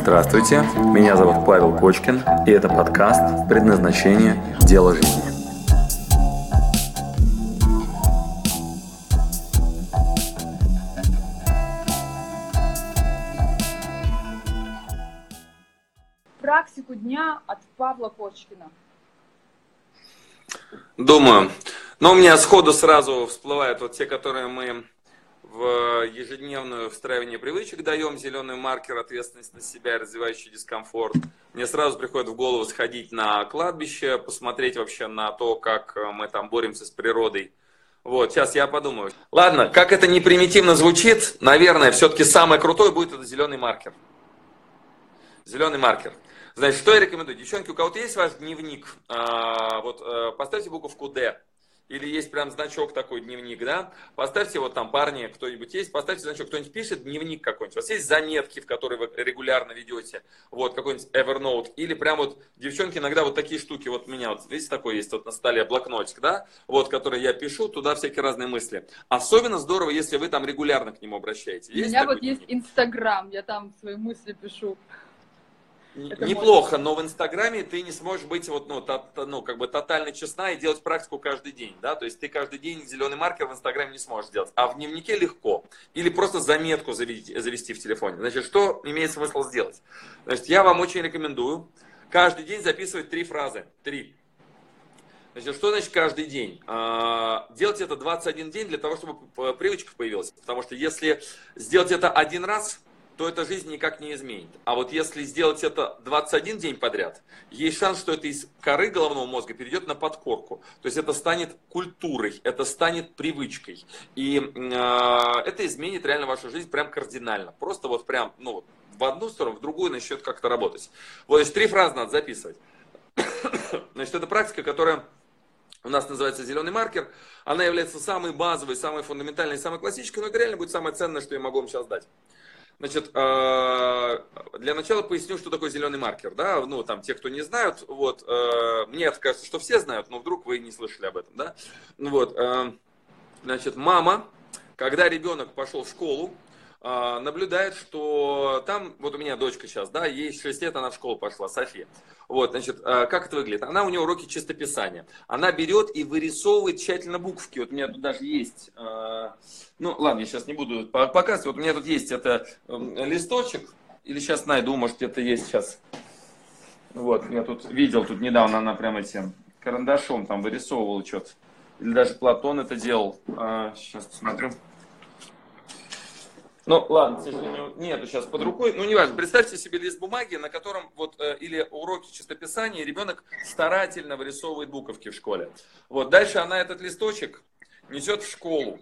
Здравствуйте, меня зовут Павел Кочкин, и это подкаст «Предназначение. Дело жизни». Практику дня от Павла Кочкина. Думаю. Но у меня сходу сразу всплывают вот те, которые мы в ежедневное встраивание привычек даем, зеленый маркер, ответственность на себя, развивающий дискомфорт. Мне сразу приходит в голову сходить на кладбище, посмотреть вообще на то, как мы там боремся с природой. Вот, сейчас я подумаю. Ладно, как это не примитивно звучит, наверное, все-таки самое крутое будет это зеленый маркер. Зеленый маркер. Значит, что я рекомендую? Девчонки, у кого-то есть ваш дневник? А, вот, э, поставьте буковку D или есть прям значок такой, дневник, да, поставьте вот там парни, кто-нибудь есть, поставьте значок, кто-нибудь пишет дневник какой-нибудь, у вас есть заметки, в которые вы регулярно ведете, вот, какой-нибудь Evernote, или прям вот, девчонки иногда вот такие штуки, вот у меня вот, видите, такой есть вот на столе блокнотик, да, вот, который я пишу, туда всякие разные мысли. Особенно здорово, если вы там регулярно к нему обращаетесь. У меня вот дневник? есть Инстаграм, я там свои мысли пишу. Это Неплохо, может... но в Инстаграме ты не сможешь быть вот, ну, то, ну, как бы тотально честна и делать практику каждый день, да, то есть ты каждый день зеленый маркер в Инстаграме не сможешь делать, а в дневнике легко. Или просто заметку завести, завести в телефоне. Значит, что имеет смысл сделать? Значит, я вам очень рекомендую каждый день записывать три фразы, три. Значит, что значит каждый день? А, делать это 21 день для того, чтобы привычка появилась. Потому что если сделать это один раз, то эта жизнь никак не изменит. А вот если сделать это 21 день подряд, есть шанс, что это из коры головного мозга перейдет на подкорку. То есть это станет культурой, это станет привычкой. И э, это изменит реально вашу жизнь прям кардинально. Просто вот прям, ну, в одну сторону, в другую начнет как-то работать. Вот, значит, три фразы надо записывать. Значит, это практика, которая у нас называется зеленый маркер. Она является самой базовой, самой фундаментальной, самой классической, но это реально будет самое ценное, что я могу вам сейчас дать. Значит, а, для начала поясню, что такое зеленый маркер. Да? Ну, там, те, кто не знают, вот, а, мне кажется, что все знают, но вдруг вы не слышали об этом. Да? Вот, а, значит, мама, когда ребенок пошел в школу, наблюдает, что там, вот у меня дочка сейчас, да, ей 6 лет, она в школу пошла, София. Вот, значит, а, как это выглядит? Она, у нее уроки чистописания. Она берет и вырисовывает тщательно буковки. Вот у меня тут даже есть, а, ну, ладно, я сейчас не буду показывать. Вот у меня тут есть это листочек, или сейчас найду, может, это есть сейчас. Вот, я тут видел, тут недавно она прям этим карандашом там вырисовывала что-то. Или даже Платон это делал. Сейчас посмотрю. Ну, ладно, к сожалению, нету сейчас под рукой. Ну, неважно. Представьте себе лист бумаги, на котором вот э, или уроки чистописания, ребенок старательно вырисовывает буковки в школе. Вот, дальше она этот листочек несет в школу.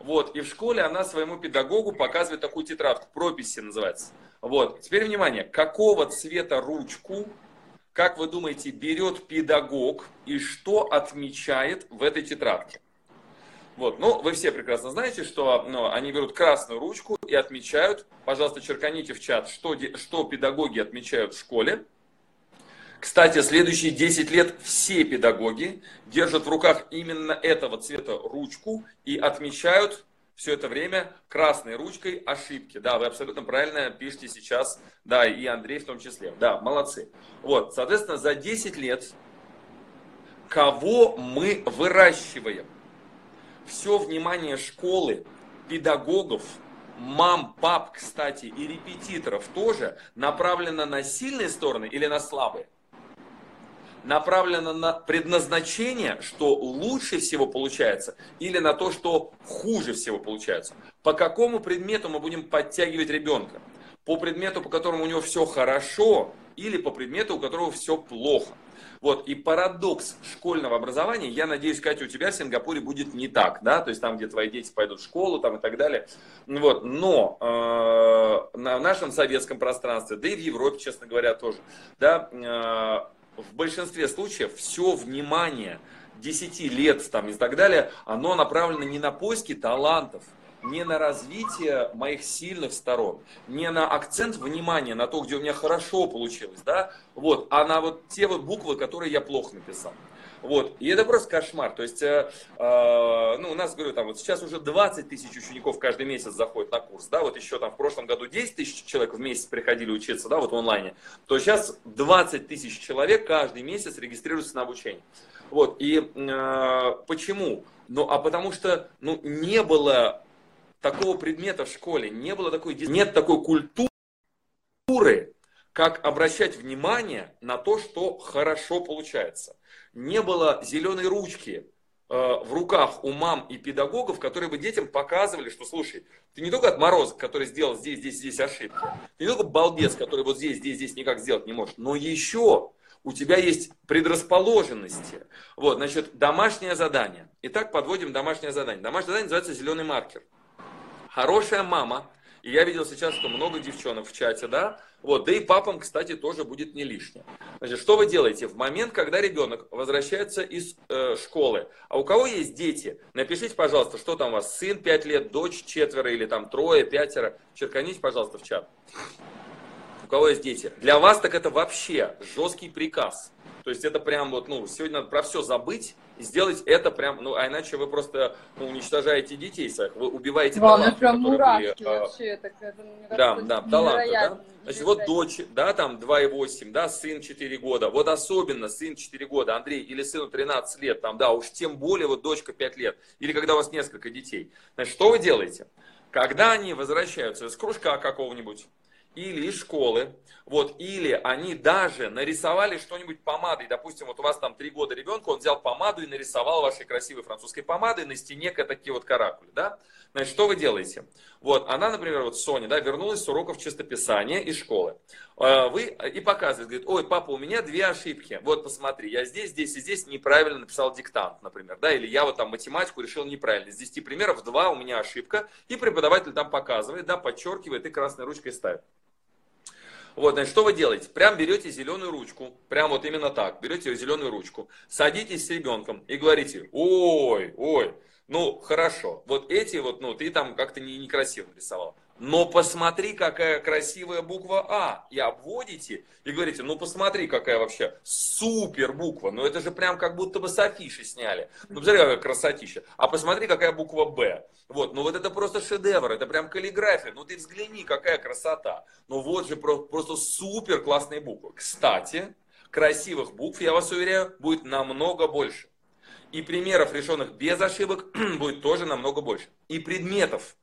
Вот, и в школе она своему педагогу показывает такую тетрадку, прописи называется. Вот, теперь внимание, какого цвета ручку, как вы думаете, берет педагог и что отмечает в этой тетрадке? Вот. Ну, вы все прекрасно знаете, что ну, они берут красную ручку и отмечают, пожалуйста, черканите в чат, что, что педагоги отмечают в школе. Кстати, следующие 10 лет все педагоги держат в руках именно этого цвета ручку и отмечают все это время красной ручкой ошибки. Да, вы абсолютно правильно пишете сейчас, да, и Андрей в том числе. Да, молодцы. Вот, соответственно, за 10 лет кого мы выращиваем? Все внимание школы, педагогов, мам, пап, кстати, и репетиторов тоже направлено на сильные стороны или на слабые? Направлено на предназначение, что лучше всего получается, или на то, что хуже всего получается? По какому предмету мы будем подтягивать ребенка? По предмету, по которому у него все хорошо, или по предмету, у которого все плохо? Вот, и парадокс школьного образования, я надеюсь, Катя, у тебя в Сингапуре будет не так, да, то есть там, где твои дети пойдут в школу там и так далее. Вот, но э, на нашем советском пространстве, да и в Европе, честно говоря, тоже, да, э, в большинстве случаев все внимание 10 лет там и так далее, оно направлено не на поиски талантов, не на развитие моих сильных сторон, не на акцент внимания на то, где у меня хорошо получилось, да, вот, а на вот те вот буквы, которые я плохо написал. Вот, и это просто кошмар. То есть, э, э, ну, у нас, говорю, там, вот сейчас уже 20 тысяч учеников каждый месяц заходят на курс, да, вот еще там в прошлом году 10 тысяч человек в месяц приходили учиться, да, вот в онлайне, то сейчас 20 тысяч человек каждый месяц регистрируются на обучение. Вот, и э, почему? Ну, а потому что, ну, не было такого предмета в школе, не было такой, нет такой культуры, как обращать внимание на то, что хорошо получается. Не было зеленой ручки э, в руках у мам и педагогов, которые бы детям показывали, что, слушай, ты не только отморозок, который сделал здесь, здесь, здесь ошибки, ты не только балбес, который вот здесь, здесь, здесь никак сделать не может, но еще у тебя есть предрасположенности. Вот, значит, домашнее задание. Итак, подводим домашнее задание. Домашнее задание называется зеленый маркер хорошая мама, и я видел сейчас, что много девчонок в чате, да, вот, да и папам, кстати, тоже будет не лишнее. Значит, что вы делаете? В момент, когда ребенок возвращается из э, школы, а у кого есть дети, напишите, пожалуйста, что там у вас, сын 5 лет, дочь четверо или там трое, пятеро, черканите, пожалуйста, в чат. У кого есть дети. Для вас так это вообще жесткий приказ. То есть это прям вот, ну, сегодня надо про все забыть и сделать это прям, ну, а иначе вы просто ну, уничтожаете детей своих, вы убиваете Вау, таланты, прям мурашки были, вообще, так это, мне Да, да, таланты, да. Значит, вот дочь, да, там 2,8, да, сын 4 года, вот особенно сын 4 года, Андрей, или сыну 13 лет, там, да, уж тем более вот дочка 5 лет, или когда у вас несколько детей. Значит, что вы делаете? Когда они возвращаются из кружка какого-нибудь, или из школы, вот, или они даже нарисовали что-нибудь помадой, допустим, вот у вас там три года ребенка, он взял помаду и нарисовал вашей красивой французской помадой на стене такие вот каракули, да, значит, что вы делаете? Вот, она, например, вот Соня, да, вернулась с уроков чистописания из школы, а, вы, и показывает, говорит, ой, папа, у меня две ошибки, вот, посмотри, я здесь, здесь и здесь неправильно написал диктант, например, да, или я вот там математику решил неправильно, из 10 примеров два у меня ошибка, и преподаватель там показывает, да, подчеркивает и красной ручкой ставит. Вот, значит, что вы делаете? Прям берете зеленую ручку, прям вот именно так, берете зеленую ручку, садитесь с ребенком и говорите, ой, ой, ну, хорошо, вот эти вот, ну, ты там как-то не, некрасиво нарисовал. Но посмотри, какая красивая буква А. И обводите, и говорите, ну посмотри, какая вообще супер буква. Ну это же прям как будто бы с афиши сняли. Ну посмотри, какая красотища. А посмотри, какая буква Б. Вот, ну вот это просто шедевр, это прям каллиграфия. Ну ты взгляни, какая красота. Ну вот же просто супер классные буквы. Кстати, красивых букв, я вас уверяю, будет намного больше. И примеров, решенных без ошибок, будет тоже намного больше. И предметов,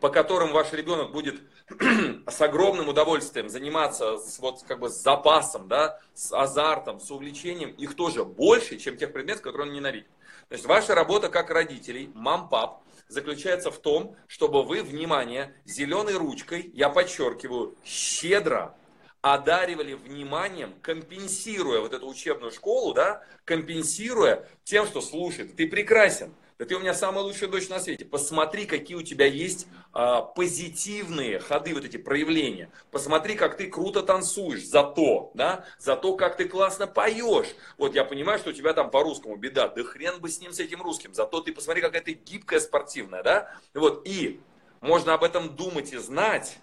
по которым ваш ребенок будет с огромным удовольствием заниматься с, вот, как бы, с запасом, да, с азартом, с увлечением, их тоже больше, чем тех предметов, которые он ненавидит. Есть ваша работа как родителей, мам-пап, заключается в том, чтобы вы, внимание, зеленой ручкой, я подчеркиваю, щедро одаривали вниманием, компенсируя вот эту учебную школу, да, компенсируя тем, что слушай, ты прекрасен, да ты у меня самая лучшая дочь на свете. Посмотри, какие у тебя есть а, позитивные ходы, вот эти проявления. Посмотри, как ты круто танцуешь, за то, да, за то, как ты классно поешь. Вот я понимаю, что у тебя там по-русскому беда, да хрен бы с ним, с этим русским. Зато ты посмотри, какая ты гибкая, спортивная, да. Вот, и можно об этом думать и знать,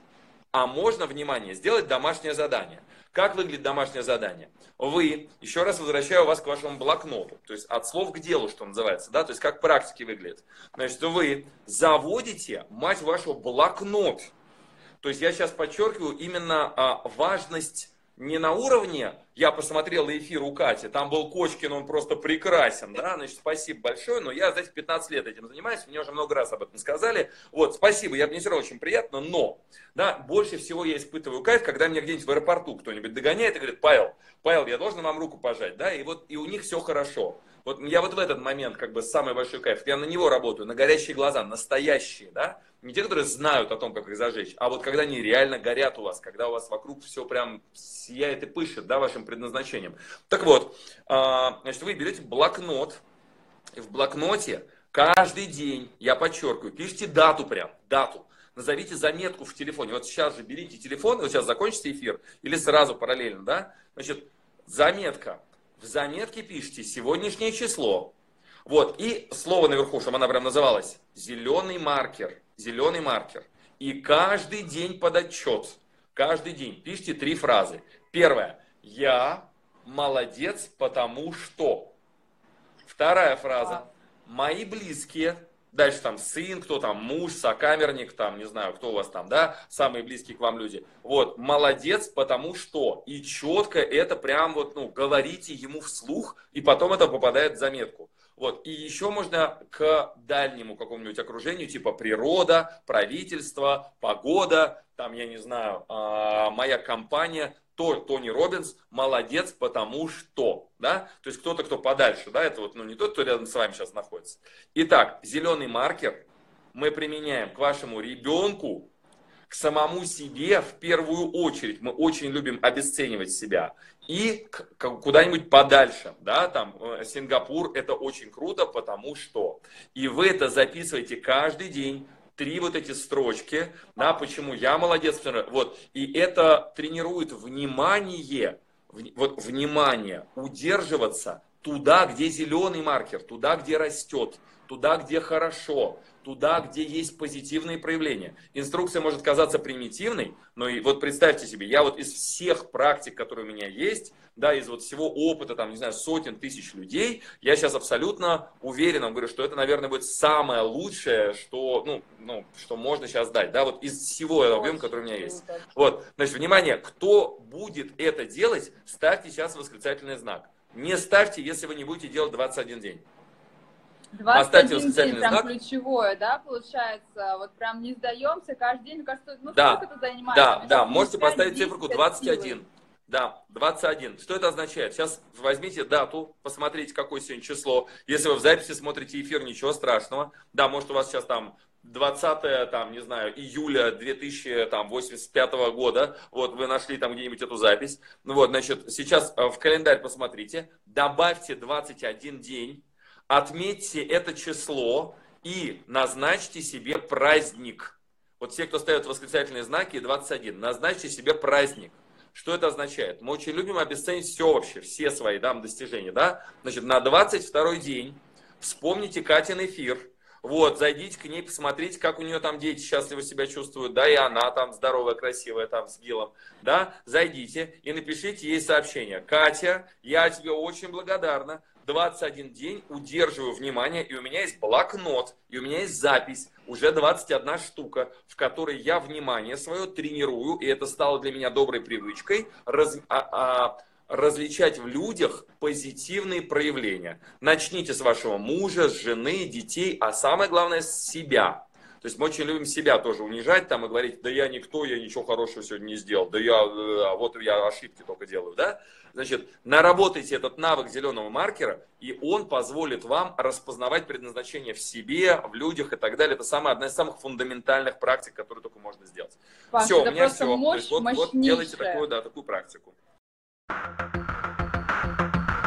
а можно, внимание, сделать домашнее задание. Как выглядит домашнее задание? Вы, еще раз возвращаю вас к вашему блокноту, то есть от слов к делу, что называется, да, то есть как практики выглядит. Значит, вы заводите, мать вашего, блокнот. То есть я сейчас подчеркиваю именно а, важность не на уровне, я посмотрел эфир у Кати, там был Кочкин, он просто прекрасен, да, значит, спасибо большое, но я, знаете, 15 лет этим занимаюсь, мне уже много раз об этом сказали, вот, спасибо, я, мне все равно очень приятно, но, да, больше всего я испытываю кайф, когда меня где-нибудь в аэропорту кто-нибудь догоняет и говорит, Павел, Павел, я должен вам руку пожать, да, и вот, и у них все хорошо, вот я вот в этот момент, как бы, самый большой кайф, я на него работаю, на горящие глаза, настоящие, да, не те, которые знают о том, как их зажечь, а вот когда они реально горят у вас, когда у вас вокруг все прям сияет и пышет, да, вашим предназначением. Так вот, а, значит, вы берете блокнот, и в блокноте каждый день, я подчеркиваю, пишите дату прям, дату, назовите заметку в телефоне. Вот сейчас же берите телефон, вот сейчас закончите эфир, или сразу параллельно, да, значит, заметка, в заметке пишите сегодняшнее число. Вот, и слово наверху, чтобы она прям называлась зеленый маркер. Зеленый маркер. И каждый день под отчет. Каждый день пишите три фразы. Первое. Я молодец, потому что. Вторая фраза. Мои близкие Дальше там сын, кто там, муж, сокамерник, там, не знаю, кто у вас там, да, самые близкие к вам люди. Вот, молодец, потому что. И четко это прям вот, ну, говорите ему вслух, и потом это попадает в заметку. Вот. И еще можно к дальнему какому-нибудь окружению, типа природа, правительство, погода, там, я не знаю, а, моя компания, то Тони Робинс молодец, потому что, да, то есть кто-то, кто подальше, да, это вот, ну, не тот, кто рядом с вами сейчас находится. Итак, зеленый маркер мы применяем к вашему ребенку, к самому себе в первую очередь. Мы очень любим обесценивать себя. И куда-нибудь подальше, да, там, э, Сингапур, это очень круто, потому что. И вы это записываете каждый день, три вот эти строчки, да, почему я молодец, вот, и это тренирует внимание, вот внимание, удерживаться туда, где зеленый маркер, туда, где растет, туда, где хорошо, туда, где есть позитивные проявления. Инструкция может казаться примитивной, но и вот представьте себе, я вот из всех практик, которые у меня есть, да, из вот всего опыта, там, не знаю, сотен тысяч людей, я сейчас абсолютно уверен, говорю, что это, наверное, будет самое лучшее, что, ну, ну, что можно сейчас дать, да, вот из всего этого объема, который у меня есть. Вот, значит, внимание, кто будет это делать, ставьте сейчас восклицательный знак. Не ставьте, если вы не будете делать 21 день. 21 день, прям знак. ключевое, да, получается, вот прям не сдаемся каждый день, кажется, ну да, сколько это занимает? Да, да, можете поставить циферку 21. Да, 21. Что это означает? Сейчас возьмите дату, посмотрите, какое сегодня число. Если вы в записи смотрите эфир, ничего страшного. Да, может у вас сейчас там 20 там, не знаю, июля 2085 года, вот вы нашли там где-нибудь эту запись. Ну вот, значит, сейчас э, в календарь посмотрите, добавьте 21 день, отметьте это число и назначьте себе праздник. Вот все, кто ставит восклицательные знаки, 21, назначьте себе праздник. Что это означает? Мы очень любим обесценить все вообще, все свои да, достижения. Да? Значит, на 22 день вспомните Катин эфир, вот, зайдите к ней, посмотрите, как у нее там дети счастливо себя чувствуют, да, и она там здоровая, красивая, там с Гилом, да, зайдите и напишите ей сообщение. Катя, я тебе очень благодарна 21 день удерживаю внимание, и у меня есть блокнот, и у меня есть запись, уже 21 штука, в которой я внимание свое тренирую, и это стало для меня доброй привычкой, раз, а, а, различать в людях позитивные проявления. Начните с вашего мужа, с жены, детей, а самое главное с себя. То есть мы очень любим себя тоже унижать там и говорить, да я никто, я ничего хорошего сегодня не сделал, да я, э, вот я ошибки только делаю, да? Значит, наработайте этот навык зеленого маркера, и он позволит вам распознавать предназначение в себе, в людях и так далее. Это самая, одна из самых фундаментальных практик, которые только можно сделать. Паш, все, у меня все. Мощь, вот, вот делайте такую, да, такую практику.